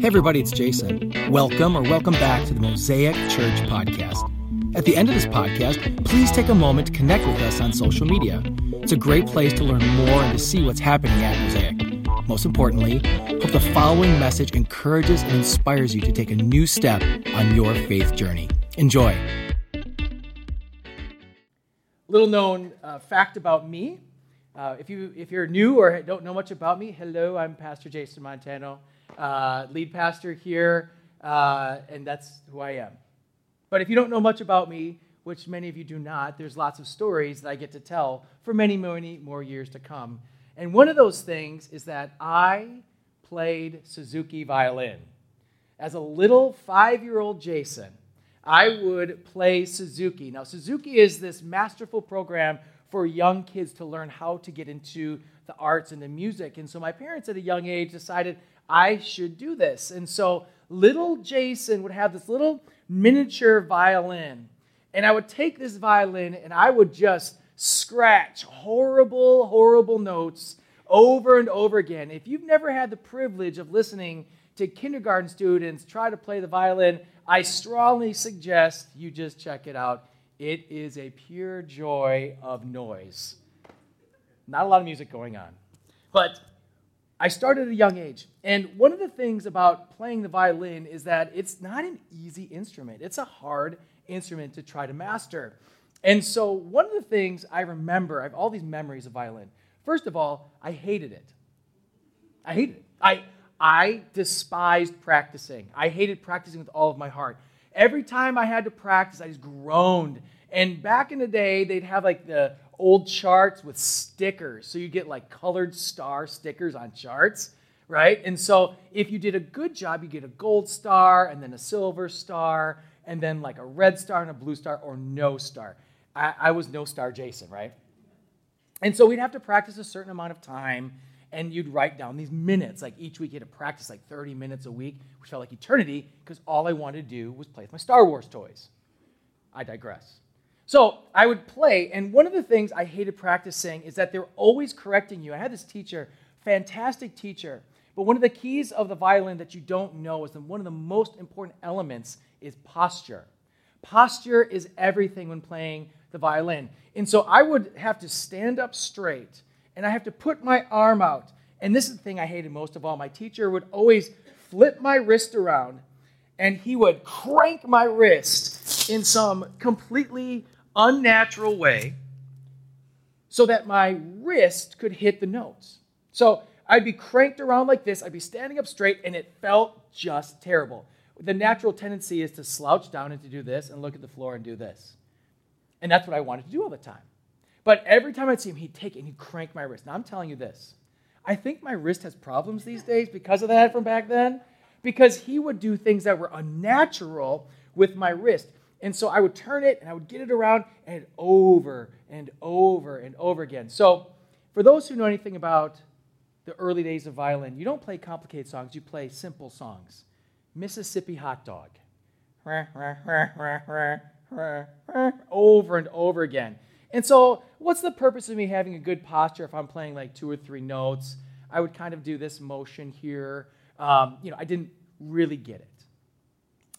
Hey, everybody, it's Jason. Welcome or welcome back to the Mosaic Church Podcast. At the end of this podcast, please take a moment to connect with us on social media. It's a great place to learn more and to see what's happening at Mosaic. Most importantly, hope the following message encourages and inspires you to take a new step on your faith journey. Enjoy. Little known uh, fact about me. Uh, if, you, if you're new or don't know much about me, hello, I'm Pastor Jason Montano uh, lead pastor here, uh, and that's who I am. But if you don't know much about me, which many of you do not, there's lots of stories that I get to tell for many, many more years to come. And one of those things is that I played Suzuki violin. As a little five year old Jason, I would play Suzuki. Now, Suzuki is this masterful program for young kids to learn how to get into the arts and the music. And so my parents at a young age decided I should do this. And so little Jason would have this little miniature violin. And I would take this violin and I would just scratch horrible, horrible notes over and over again. If you've never had the privilege of listening to kindergarten students try to play the violin, I strongly suggest you just check it out. It is a pure joy of noise. Not a lot of music going on. But I started at a young age. And one of the things about playing the violin is that it's not an easy instrument, it's a hard instrument to try to master. And so, one of the things I remember, I have all these memories of violin. First of all, I hated it. I hated it. I, I despised practicing. I hated practicing with all of my heart. Every time I had to practice, I just groaned. And back in the day, they'd have like the old charts with stickers. So you get like colored star stickers on charts, right? And so if you did a good job, you get a gold star and then a silver star and then like a red star and a blue star or no star. I, I was no star Jason, right? And so we'd have to practice a certain amount of time and you'd write down these minutes. Like each week, you had to practice like 30 minutes a week, which felt like eternity because all I wanted to do was play with my Star Wars toys. I digress. So I would play, and one of the things I hated practicing is that they're always correcting you. I had this teacher, fantastic teacher, but one of the keys of the violin that you don't know is that one of the most important elements is posture. Posture is everything when playing the violin. And so I would have to stand up straight, and I have to put my arm out. And this is the thing I hated most of all. My teacher would always flip my wrist around, and he would crank my wrist in some completely unnatural way so that my wrist could hit the notes. So I'd be cranked around like this, I'd be standing up straight, and it felt just terrible. The natural tendency is to slouch down and to do this and look at the floor and do this. And that's what I wanted to do all the time. But every time I'd see him, he'd take it and he'd crank my wrist. Now I'm telling you this. I think my wrist has problems these days because of that from back then, because he would do things that were unnatural with my wrist. And so I would turn it and I would get it around and over and over and over again. So, for those who know anything about the early days of violin, you don't play complicated songs, you play simple songs. Mississippi Hot Dog. Over and over again. And so, what's the purpose of me having a good posture if I'm playing like two or three notes? I would kind of do this motion here. Um, you know, I didn't really get it.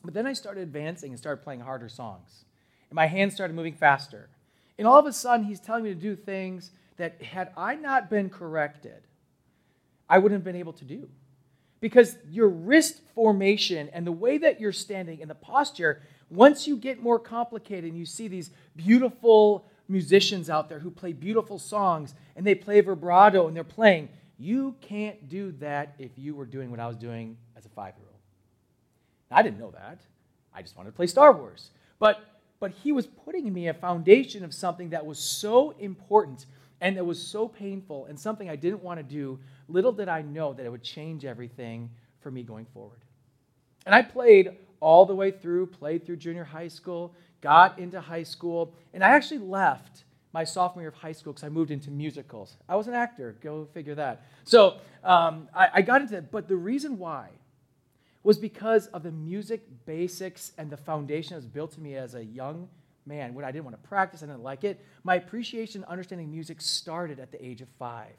But then I started advancing and started playing harder songs. And my hands started moving faster. And all of a sudden, he's telling me to do things that, had I not been corrected, I wouldn't have been able to do. Because your wrist formation and the way that you're standing and the posture, once you get more complicated and you see these beautiful musicians out there who play beautiful songs and they play vibrato and they're playing, you can't do that if you were doing what I was doing as a five year old. I didn't know that. I just wanted to play Star Wars. But, but he was putting in me a foundation of something that was so important and that was so painful and something I didn't want to do. Little did I know that it would change everything for me going forward. And I played all the way through, played through junior high school, got into high school, and I actually left my sophomore year of high school because I moved into musicals. I was an actor, go figure that. So um, I, I got into it, but the reason why was because of the music basics and the foundation that was built to me as a young man. When I didn't want to practice, I didn't like it. My appreciation and understanding of music started at the age of five.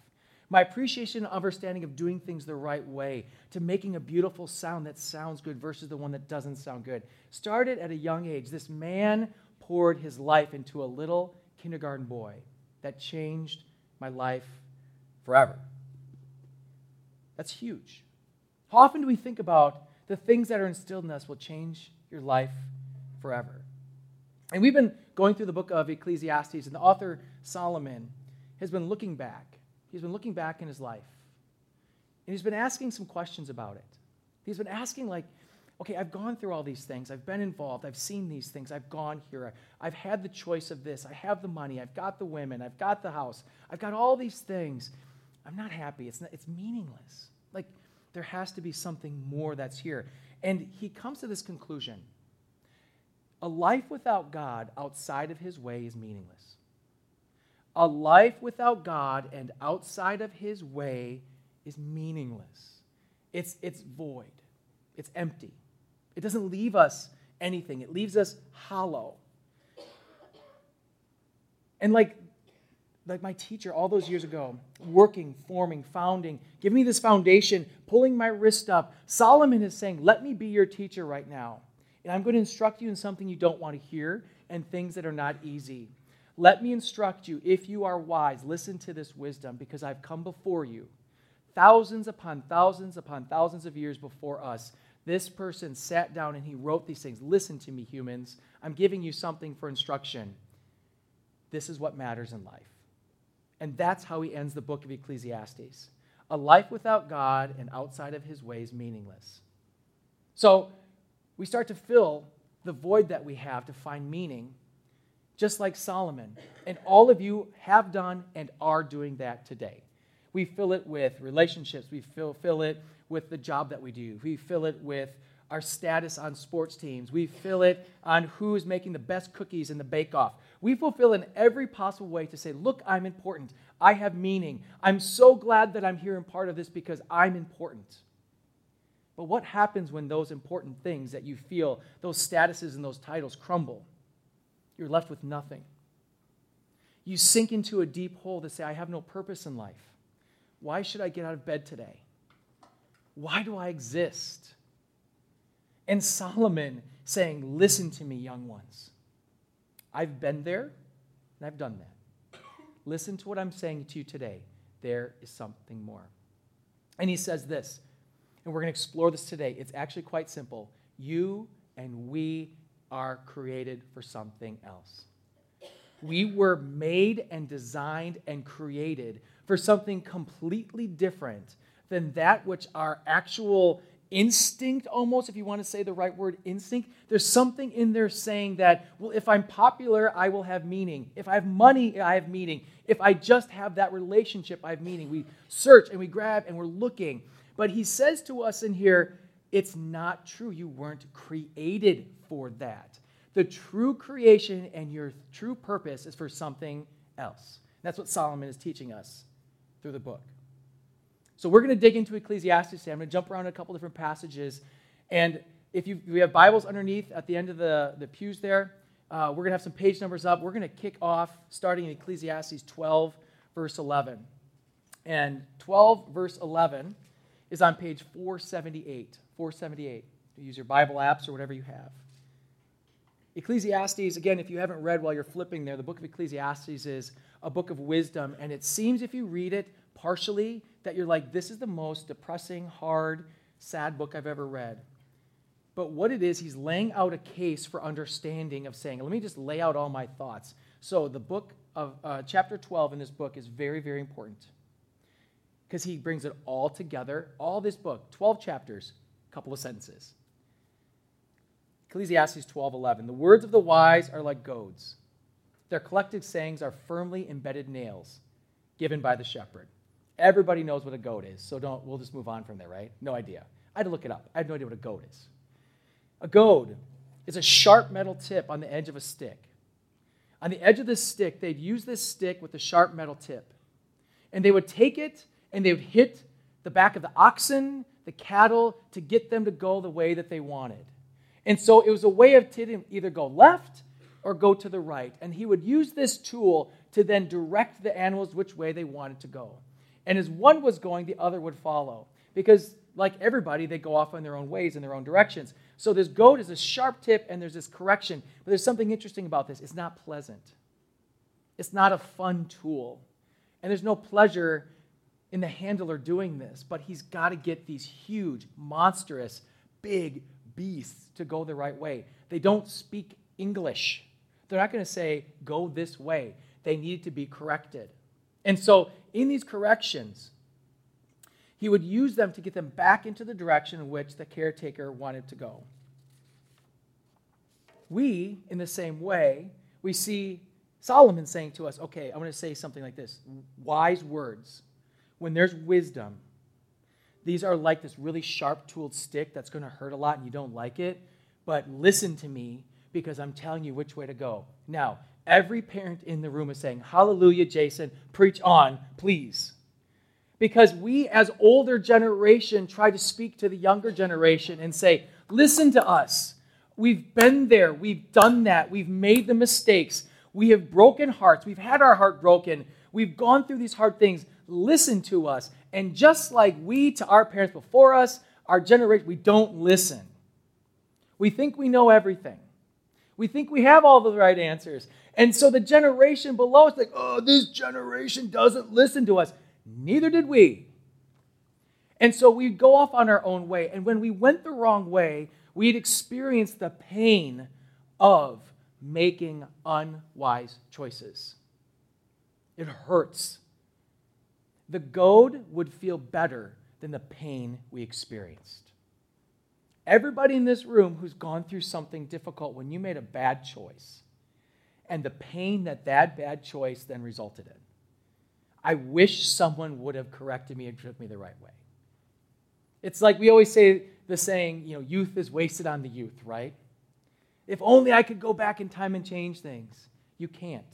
My appreciation and understanding of doing things the right way, to making a beautiful sound that sounds good versus the one that doesn't sound good, started at a young age. This man poured his life into a little kindergarten boy that changed my life forever. That's huge. How often do we think about the things that are instilled in us will change your life forever? And we've been going through the book of Ecclesiastes, and the author Solomon has been looking back. He's been looking back in his life. And he's been asking some questions about it. He's been asking, like, okay, I've gone through all these things. I've been involved. I've seen these things. I've gone here. I've had the choice of this. I have the money. I've got the women. I've got the house. I've got all these things. I'm not happy. It's, not, it's meaningless. Like, there has to be something more that's here. And he comes to this conclusion a life without God outside of his way is meaningless. A life without God and outside of his way is meaningless. It's, it's void, it's empty. It doesn't leave us anything, it leaves us hollow. And like, like my teacher all those years ago, working, forming, founding, giving me this foundation, pulling my wrist up, Solomon is saying, Let me be your teacher right now. And I'm going to instruct you in something you don't want to hear and things that are not easy. Let me instruct you, if you are wise, listen to this wisdom, because I've come before you. Thousands upon thousands upon thousands of years before us, this person sat down and he wrote these things. Listen to me, humans. I'm giving you something for instruction. This is what matters in life. And that's how he ends the book of Ecclesiastes. A life without God and outside of his ways meaningless. So we start to fill the void that we have to find meaning, just like Solomon. And all of you have done and are doing that today. We fill it with relationships, we fill, fill it with the job that we do, we fill it with our status on sports teams, we fill it on who's making the best cookies in the bake off. We fulfill in every possible way to say, Look, I'm important. I have meaning. I'm so glad that I'm here and part of this because I'm important. But what happens when those important things that you feel, those statuses and those titles crumble? You're left with nothing. You sink into a deep hole to say, I have no purpose in life. Why should I get out of bed today? Why do I exist? And Solomon saying, Listen to me, young ones. I've been there and I've done that. Listen to what I'm saying to you today. There is something more. And he says this and we're going to explore this today. It's actually quite simple. You and we are created for something else. We were made and designed and created for something completely different than that which our actual instinct, almost, if you want to say the right word, instinct. There's something in there saying that, well, if I'm popular, I will have meaning. If I have money, I have meaning. If I just have that relationship, I have meaning. We search and we grab and we're looking. But he says to us in here, it's not true. You weren't created for that. The true creation and your true purpose is for something else. That's what Solomon is teaching us through the book. So we're going to dig into Ecclesiastes today. I'm going to jump around a couple different passages. And if you, we have Bibles underneath at the end of the, the pews there, uh, we're going to have some page numbers up. We're going to kick off starting in Ecclesiastes 12, verse 11. And 12, verse 11 is on page 478. 478. use your Bible apps or whatever you have. Ecclesiastes, again, if you haven't read while you're flipping there, the book of Ecclesiastes is a book of wisdom. And it seems if you read it partially that you're like, this is the most depressing, hard, sad book I've ever read. But what it is, he's laying out a case for understanding of saying, let me just lay out all my thoughts. So the book of uh, chapter 12 in this book is very, very important because he brings it all together. All this book, 12 chapters, a couple of sentences. Ecclesiastes 12:11. The words of the wise are like goads. Their collected sayings are firmly embedded nails given by the shepherd. Everybody knows what a goad is, so don't we'll just move on from there, right? No idea. I had to look it up. I have no idea what a goad is. A goad is a sharp metal tip on the edge of a stick. On the edge of this stick, they'd use this stick with the sharp metal tip. And they would take it and they would hit the back of the oxen, the cattle, to get them to go the way that they wanted. And so it was a way of to either go left or go to the right. And he would use this tool to then direct the animals which way they wanted to go. And as one was going, the other would follow. Because, like everybody, they go off in their own ways, in their own directions. So this goad is a sharp tip and there's this correction. But there's something interesting about this it's not pleasant, it's not a fun tool. And there's no pleasure in the handler doing this, but he's got to get these huge, monstrous, big beasts to go the right way. They don't speak English. They're not going to say, go this way. They need to be corrected. And so, in these corrections, he would use them to get them back into the direction in which the caretaker wanted to go. We, in the same way, we see Solomon saying to us, okay, I'm going to say something like this wise words. When there's wisdom, these are like this really sharp tooled stick that's going to hurt a lot and you don't like it, but listen to me because I'm telling you which way to go. Now, every parent in the room is saying, Hallelujah, Jason, preach on, please. Because we, as older generation, try to speak to the younger generation and say, listen to us. We've been there. We've done that. We've made the mistakes. We have broken hearts. We've had our heart broken. We've gone through these hard things. Listen to us. And just like we to our parents before us, our generation, we don't listen. We think we know everything. We think we have all the right answers. And so the generation below us, like, oh, this generation doesn't listen to us. Neither did we. And so we'd go off on our own way. And when we went the wrong way, we'd experience the pain of making unwise choices. It hurts. The goad would feel better than the pain we experienced. Everybody in this room who's gone through something difficult when you made a bad choice and the pain that that bad choice then resulted in. I wish someone would have corrected me and took me the right way. It's like we always say the saying, you know, youth is wasted on the youth, right? If only I could go back in time and change things. You can't.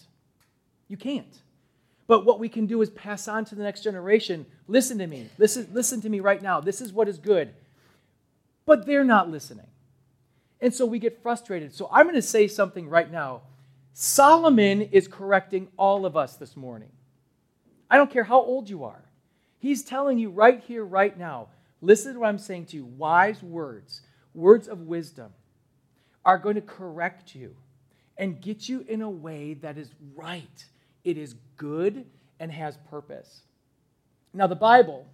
You can't. But what we can do is pass on to the next generation listen to me. Listen, listen to me right now. This is what is good. But they're not listening. And so we get frustrated. So I'm going to say something right now. Solomon is correcting all of us this morning. I don't care how old you are. He's telling you right here, right now, listen to what I'm saying to you. Wise words, words of wisdom, are going to correct you and get you in a way that is right. It is good and has purpose. Now, the Bible,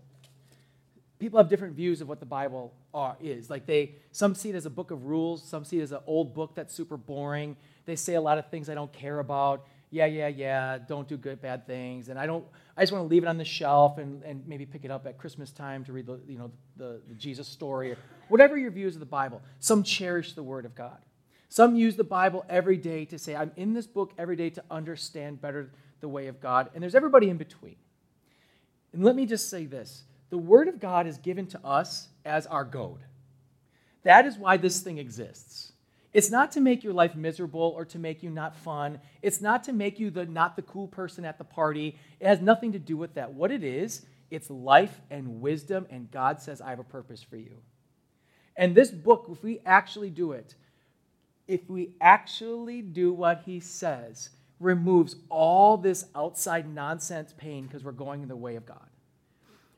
people have different views of what the Bible are, is. Like they, some see it as a book of rules, some see it as an old book that's super boring. They say a lot of things I don't care about yeah, yeah, yeah, don't do good, bad things. And I don't, I just want to leave it on the shelf and, and maybe pick it up at Christmas time to read the, you know, the, the Jesus story or whatever your views of the Bible. Some cherish the Word of God. Some use the Bible every day to say, I'm in this book every day to understand better the way of God. And there's everybody in between. And let me just say this the Word of God is given to us as our goad. That is why this thing exists. It's not to make your life miserable or to make you not fun. It's not to make you the not the cool person at the party. It has nothing to do with that. What it is, it's life and wisdom, and God says, I have a purpose for you. And this book, if we actually do it, if we actually do what he says, removes all this outside nonsense pain because we're going in the way of God.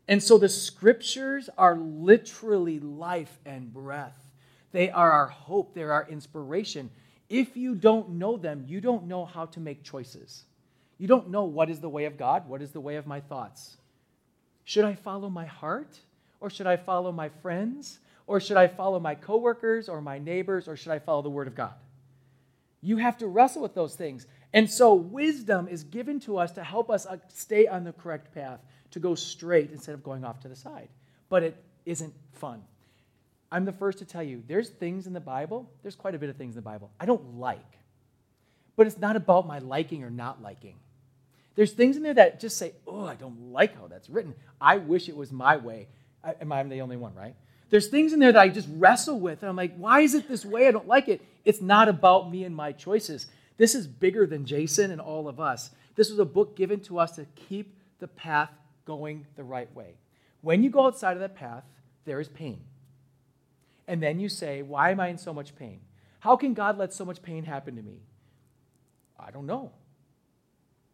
And so the scriptures are literally life and breath. They are our hope, they're our inspiration. If you don't know them, you don't know how to make choices. You don't know what is the way of God, what is the way of my thoughts. Should I follow my heart or should I follow my friends or should I follow my coworkers or my neighbors or should I follow the word of God? You have to wrestle with those things. And so wisdom is given to us to help us uh, stay on the correct path, to go straight instead of going off to the side. But it isn't fun. I'm the first to tell you there's things in the Bible, there's quite a bit of things in the Bible I don't like. But it's not about my liking or not liking. There's things in there that just say, oh, I don't like how that's written. I wish it was my way. I, am I the only one, right? There's things in there that I just wrestle with, and I'm like, why is it this way? I don't like it. It's not about me and my choices. This is bigger than Jason and all of us. This was a book given to us to keep the path going the right way. When you go outside of that path, there is pain and then you say, Why am I in so much pain? How can God let so much pain happen to me? I don't know.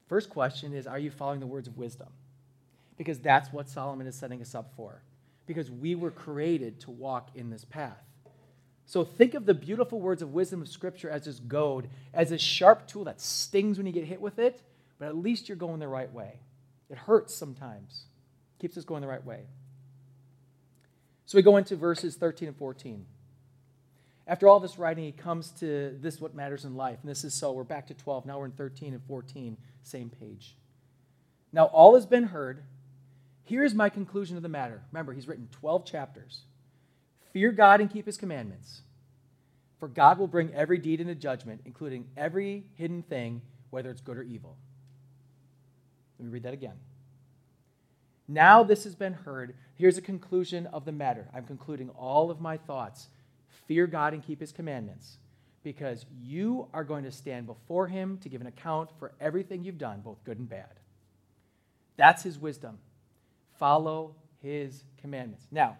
First question is Are you following the words of wisdom? because that's what Solomon is setting us up for. Because we were created to walk in this path. So think of the beautiful words of wisdom of Scripture as this goad, as a sharp tool that stings when you get hit with it, but at least you're going the right way. It hurts sometimes, keeps us going the right way. So we go into verses 13 and 14. After all this writing, he comes to this what matters in life. And this is so. We're back to 12. Now we're in 13 and 14, same page. Now all has been heard. Here's my conclusion of the matter. Remember, he's written 12 chapters. Fear God and keep his commandments. For God will bring every deed into judgment, including every hidden thing, whether it's good or evil. Let me read that again. Now this has been heard. Here's a conclusion of the matter. I'm concluding all of my thoughts. Fear God and keep his commandments, because you are going to stand before him to give an account for everything you've done, both good and bad. That's his wisdom. Follow his commandments. Now,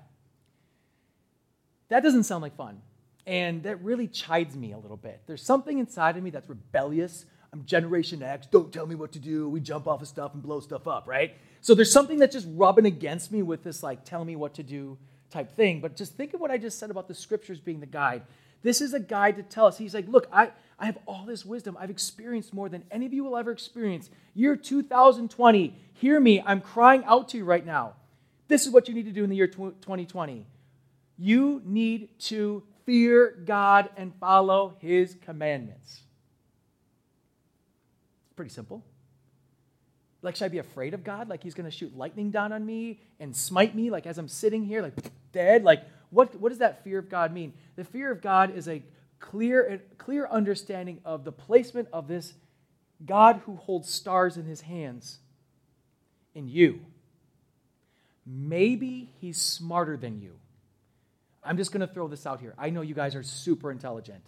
that doesn't sound like fun. And that really chides me a little bit. There's something inside of me that's rebellious. I'm Generation X. Don't tell me what to do. We jump off of stuff and blow stuff up, right? So there's something that's just rubbing against me with this, like, tell me what to do type thing. But just think of what I just said about the scriptures being the guide. This is a guide to tell us. He's like, look, I, I have all this wisdom. I've experienced more than any of you will ever experience. Year 2020, hear me. I'm crying out to you right now. This is what you need to do in the year 2020. You need to fear God and follow his commandments. It's Pretty simple. Like, should I be afraid of God? Like, he's going to shoot lightning down on me and smite me, like, as I'm sitting here, like, dead? Like, what, what does that fear of God mean? The fear of God is a clear, clear understanding of the placement of this God who holds stars in his hands in you. Maybe he's smarter than you. I'm just going to throw this out here. I know you guys are super intelligent.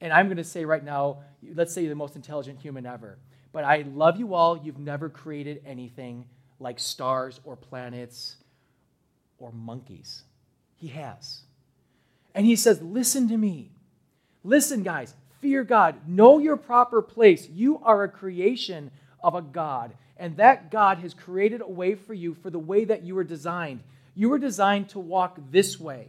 And I'm going to say right now, let's say you're the most intelligent human ever. But I love you all. You've never created anything like stars or planets or monkeys. He has. And he says, Listen to me. Listen, guys, fear God. Know your proper place. You are a creation of a God. And that God has created a way for you for the way that you were designed. You were designed to walk this way.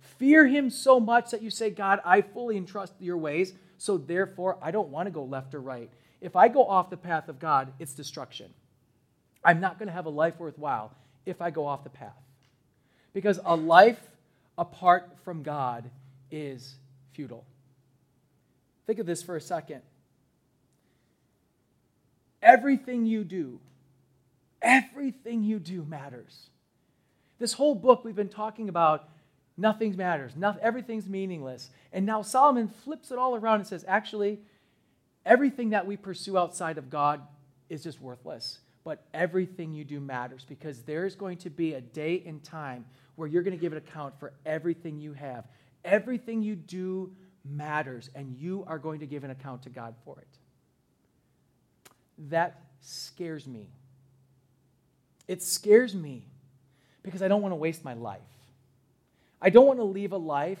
Fear Him so much that you say, God, I fully entrust your ways, so therefore I don't want to go left or right. If I go off the path of God, it's destruction. I'm not going to have a life worthwhile if I go off the path. Because a life apart from God is futile. Think of this for a second. Everything you do, everything you do matters. This whole book we've been talking about nothing matters, everything's meaningless. And now Solomon flips it all around and says, actually, everything that we pursue outside of God is just worthless. But everything you do matters because there's going to be a day and time where you're going to give an account for everything you have. Everything you do matters, and you are going to give an account to God for it. That scares me. It scares me because I don't want to waste my life. I don't want to leave a life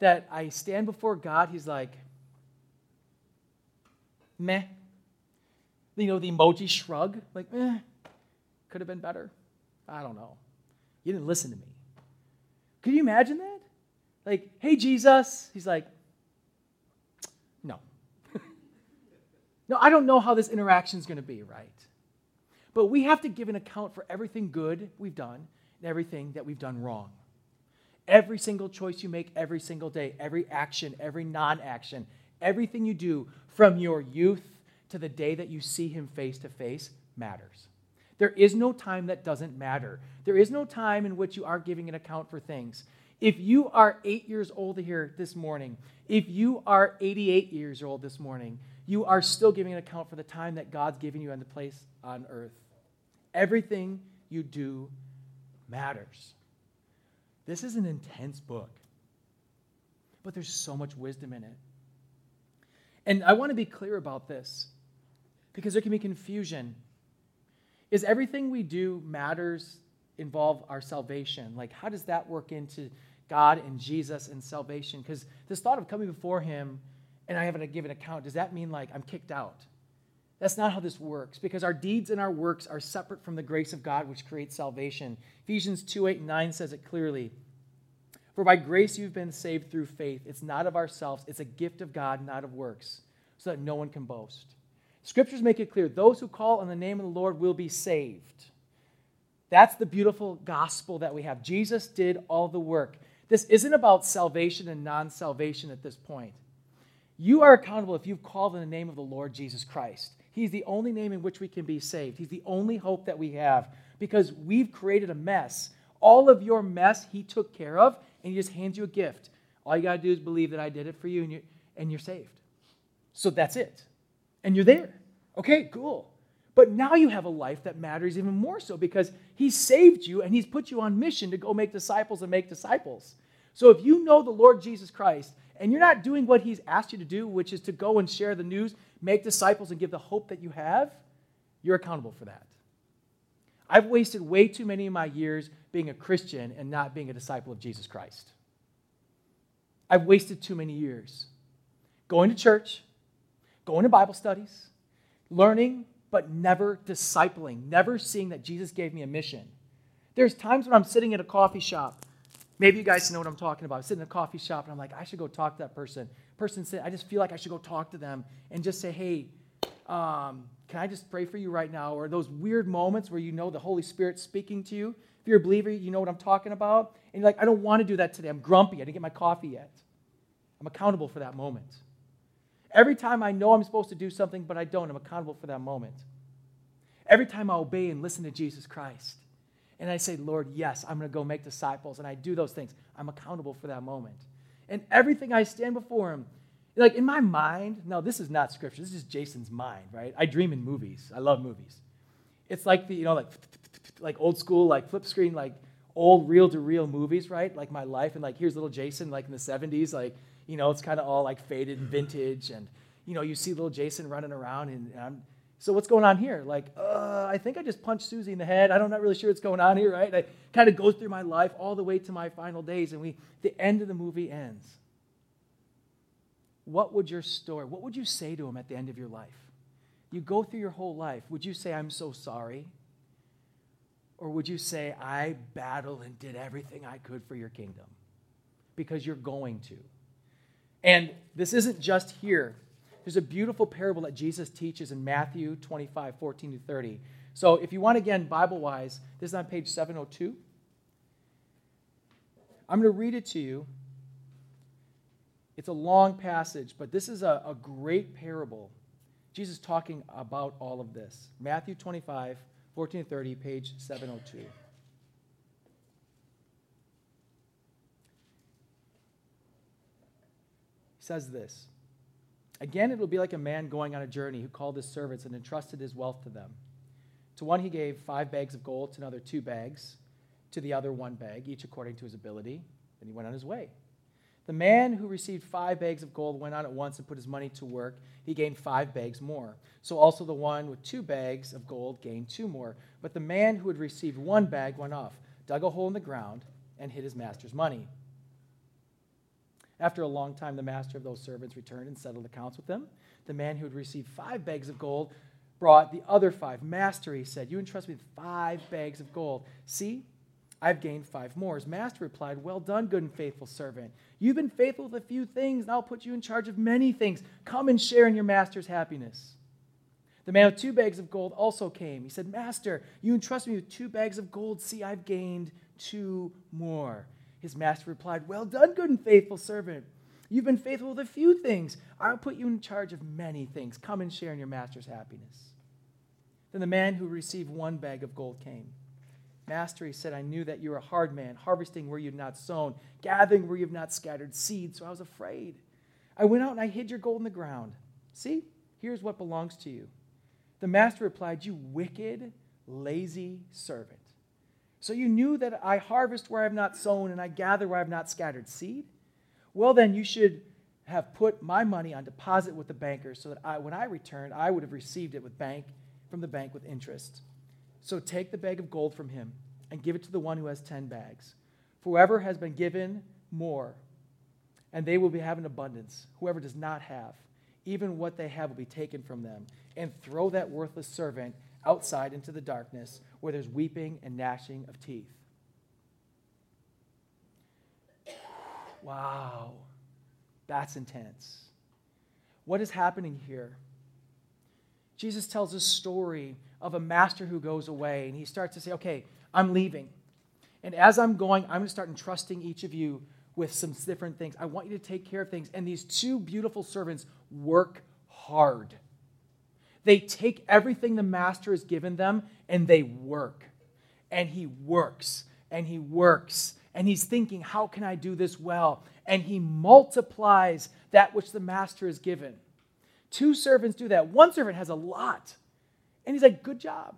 that I stand before God, He's like, meh. You know, the emoji shrug, like, eh, could have been better. I don't know. You didn't listen to me. Could you imagine that? Like, hey, Jesus. He's like, no. no, I don't know how this interaction is going to be, right? But we have to give an account for everything good we've done and everything that we've done wrong. Every single choice you make every single day, every action, every non action, everything you do from your youth to the day that you see him face to face matters. There is no time that doesn't matter. There is no time in which you aren't giving an account for things. If you are eight years old here this morning, if you are 88 years old this morning, you are still giving an account for the time that God's given you on the place on earth. Everything you do matters. This is an intense book, but there's so much wisdom in it. And I want to be clear about this because there can be confusion. Is everything we do matters involve our salvation? Like, how does that work into God and Jesus and salvation? Because this thought of coming before Him and I have to give an account, does that mean like I'm kicked out? That's not how this works because our deeds and our works are separate from the grace of God which creates salvation. Ephesians 2 8 and 9 says it clearly. For by grace you've been saved through faith. It's not of ourselves, it's a gift of God, not of works, so that no one can boast. Scriptures make it clear those who call on the name of the Lord will be saved. That's the beautiful gospel that we have. Jesus did all the work. This isn't about salvation and non salvation at this point. You are accountable if you've called in the name of the Lord Jesus Christ. He's the only name in which we can be saved. He's the only hope that we have because we've created a mess. All of your mess, He took care of, and He just hands you a gift. All you got to do is believe that I did it for you, and you're, and you're saved. So that's it. And you're there. Okay, cool. But now you have a life that matters even more so because He saved you and He's put you on mission to go make disciples and make disciples. So if you know the Lord Jesus Christ and you're not doing what He's asked you to do, which is to go and share the news, make disciples, and give the hope that you have, you're accountable for that. I've wasted way too many of my years being a Christian and not being a disciple of Jesus Christ. I've wasted too many years going to church, going to Bible studies, learning, but never discipling, never seeing that Jesus gave me a mission. There's times when I'm sitting at a coffee shop. Maybe you guys know what I'm talking about. I'm sitting in a coffee shop and I'm like, I should go talk to that person. Person said, I just feel like I should go talk to them and just say, hey, um, can I just pray for you right now? Or those weird moments where you know the Holy Spirit speaking to you. If you're a believer, you know what I'm talking about. And you're like, I don't want to do that today. I'm grumpy. I didn't get my coffee yet. I'm accountable for that moment. Every time I know I'm supposed to do something, but I don't, I'm accountable for that moment. Every time I obey and listen to Jesus Christ, and I say, Lord, yes, I'm going to go make disciples, and I do those things, I'm accountable for that moment. And everything I stand before Him, like in my mind, no, this is not scripture. This is Jason's mind, right? I dream in movies. I love movies. It's like the, you know, like, like old school, like flip screen, like old reel to reel movies, right? Like my life, and like here's little Jason, like in the 70s, like you know, it's kind of all like faded and vintage, and you know, you see little Jason running around, and, and I'm, so what's going on here? Like, uh, I think I just punched Susie in the head. I'm not really sure what's going on here, right? I kind of go through my life all the way to my final days, and we, the end of the movie ends. What would your story? What would you say to him at the end of your life? You go through your whole life. Would you say, "I'm so sorry"? Or would you say, I battled and did everything I could for your kingdom? Because you're going to. And this isn't just here. There's a beautiful parable that Jesus teaches in Matthew 25, 14 to 30. So if you want, again, Bible wise, this is on page 702. I'm going to read it to you. It's a long passage, but this is a, a great parable. Jesus talking about all of this. Matthew 25, 14 to 30, page 702. says this Again, it will be like a man going on a journey who called his servants and entrusted his wealth to them. To one he gave five bags of gold, to another two bags, to the other one bag, each according to his ability. Then he went on his way. The man who received five bags of gold went on at once and put his money to work. He gained five bags more. So also the one with two bags of gold gained two more. But the man who had received one bag went off, dug a hole in the ground, and hid his master's money. After a long time, the master of those servants returned and settled accounts with them. The man who had received five bags of gold brought the other five. Master, he said, you entrust me with five bags of gold. See, I've gained five more. His master replied, Well done, good and faithful servant. You've been faithful with a few things, and I'll put you in charge of many things. Come and share in your master's happiness. The man with two bags of gold also came. He said, Master, you entrust me with two bags of gold. See, I've gained two more. His master replied, Well done, good and faithful servant. You've been faithful with a few things. I'll put you in charge of many things. Come and share in your master's happiness. Then the man who received one bag of gold came. Master, he said, I knew that you were a hard man, harvesting where you've not sown, gathering where you've not scattered seed, so I was afraid. I went out and I hid your gold in the ground. See, here's what belongs to you. The master replied, You wicked, lazy servant. So you knew that I harvest where I have not sown and I gather where I have not scattered seed? Well, then you should have put my money on deposit with the banker so that I, when I returned, I would have received it with bank, from the bank with interest. So take the bag of gold from him and give it to the one who has ten bags. For whoever has been given more, and they will be having abundance. Whoever does not have, even what they have will be taken from them, and throw that worthless servant outside into the darkness where there's weeping and gnashing of teeth. Wow, that's intense. What is happening here? Jesus tells a story of a master who goes away, and he starts to say, Okay, I'm leaving. And as I'm going, I'm going to start entrusting each of you with some different things. I want you to take care of things. And these two beautiful servants work hard. They take everything the master has given them and they work. And he works and he works. And he's thinking, how can I do this well? And he multiplies that which the master has given. Two servants do that. One servant has a lot. And he's like, good job.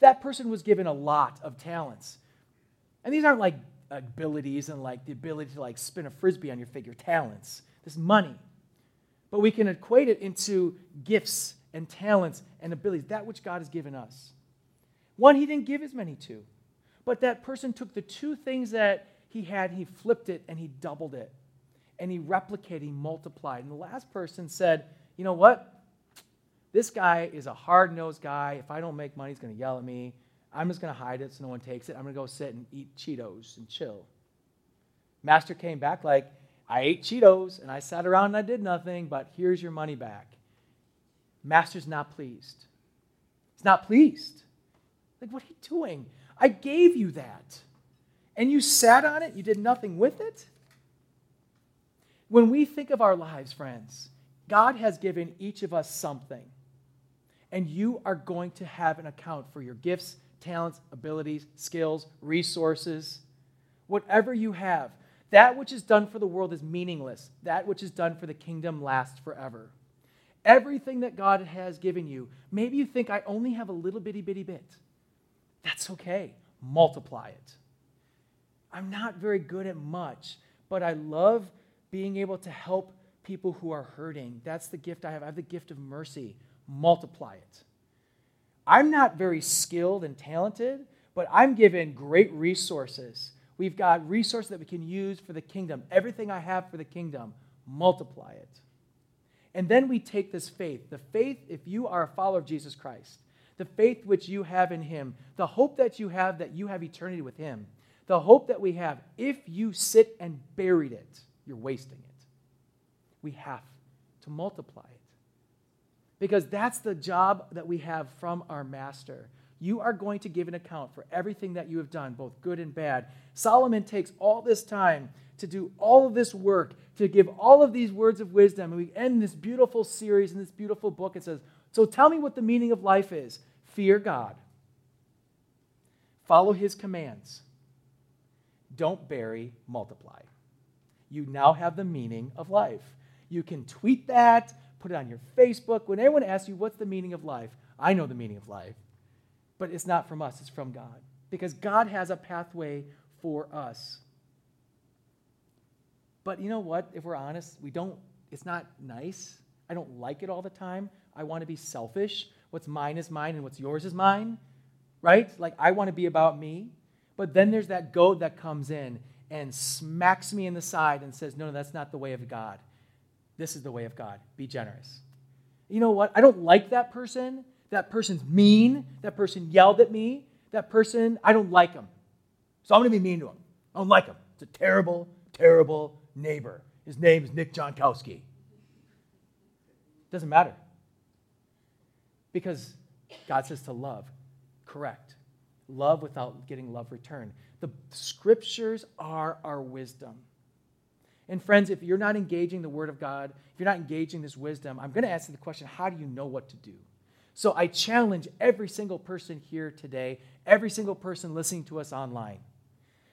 That person was given a lot of talents. And these aren't like abilities and like the ability to like spin a frisbee on your figure talents. This money. But we can equate it into gifts and talents and abilities, that which God has given us. One he didn't give as many to, but that person took the two things that he had, he flipped it and he doubled it. And he replicated, he multiplied. And the last person said, You know what? This guy is a hard nosed guy. If I don't make money, he's going to yell at me. I'm just going to hide it so no one takes it. I'm going to go sit and eat Cheetos and chill. Master came back like, I ate Cheetos and I sat around and I did nothing, but here's your money back. Master's not pleased. He's not pleased. Like, what are you doing? I gave you that. And you sat on it, you did nothing with it. When we think of our lives, friends, God has given each of us something. And you are going to have an account for your gifts talents, abilities, skills, resources, whatever you have. That which is done for the world is meaningless. That which is done for the kingdom lasts forever. Everything that God has given you, maybe you think I only have a little bitty bitty bit. That's okay. Multiply it. I'm not very good at much, but I love being able to help people who are hurting. That's the gift I have. I have the gift of mercy. Multiply it. I'm not very skilled and talented, but I'm given great resources. We've got resources that we can use for the kingdom. Everything I have for the kingdom, multiply it. And then we take this faith the faith, if you are a follower of Jesus Christ, the faith which you have in Him, the hope that you have that you have eternity with Him, the hope that we have, if you sit and buried it, you're wasting it. We have to multiply it because that's the job that we have from our master. You are going to give an account for everything that you have done, both good and bad. Solomon takes all this time to do all of this work, to give all of these words of wisdom. And we end this beautiful series in this beautiful book. It says, So tell me what the meaning of life is fear God, follow his commands, don't bury, multiply. You now have the meaning of life. You can tweet that, put it on your Facebook. When anyone asks you, what's the meaning of life? I know the meaning of life. But it's not from us, it's from God. Because God has a pathway for us. But you know what? If we're honest, we don't, it's not nice. I don't like it all the time. I want to be selfish. What's mine is mine and what's yours is mine, right? Like I want to be about me. But then there's that goad that comes in and smacks me in the side and says, no, no, that's not the way of God. This is the way of God. Be generous. You know what? I don't like that person. That person's mean. That person yelled at me. That person, I don't like him. So I'm going to be mean to him. I don't like him. It's a terrible, terrible neighbor. His name is Nick Jonkowski. Doesn't matter. Because God says to love. Correct. Love without getting love returned. The scriptures are our wisdom. And friends, if you're not engaging the Word of God, if you're not engaging this wisdom, I'm going to ask you the question how do you know what to do? So I challenge every single person here today, every single person listening to us online.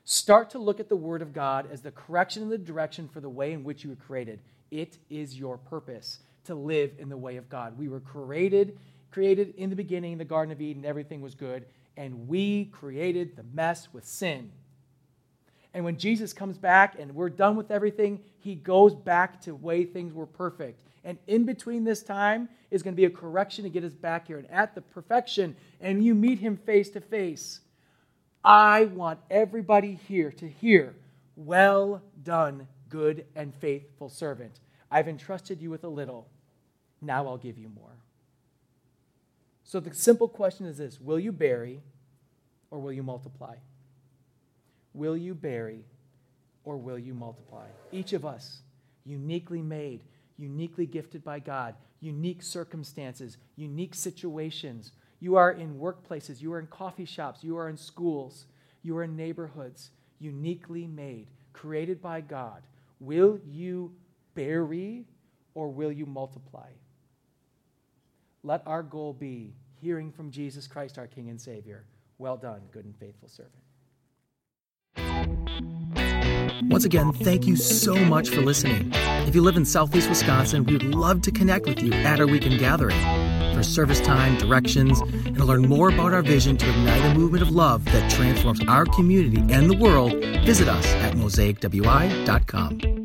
Start to look at the Word of God as the correction and the direction for the way in which you were created. It is your purpose to live in the way of God. We were created, created in the beginning in the Garden of Eden, everything was good, and we created the mess with sin. And when Jesus comes back and we're done with everything, he goes back to way things were perfect. And in between this time is going to be a correction to get us back here. And at the perfection, and you meet him face to face, I want everybody here to hear, Well done, good and faithful servant. I've entrusted you with a little. Now I'll give you more. So the simple question is this Will you bury or will you multiply? Will you bury or will you multiply? Each of us, uniquely made, uniquely gifted by God, unique circumstances, unique situations. You are in workplaces, you are in coffee shops, you are in schools, you are in neighborhoods, uniquely made, created by God. Will you bury or will you multiply? Let our goal be hearing from Jesus Christ, our King and Savior. Well done, good and faithful servant. Once again, thank you so much for listening. If you live in Southeast Wisconsin, we would love to connect with you at our weekend gathering. For service time, directions, and to learn more about our vision to ignite a movement of love that transforms our community and the world, visit us at mosaicwi.com.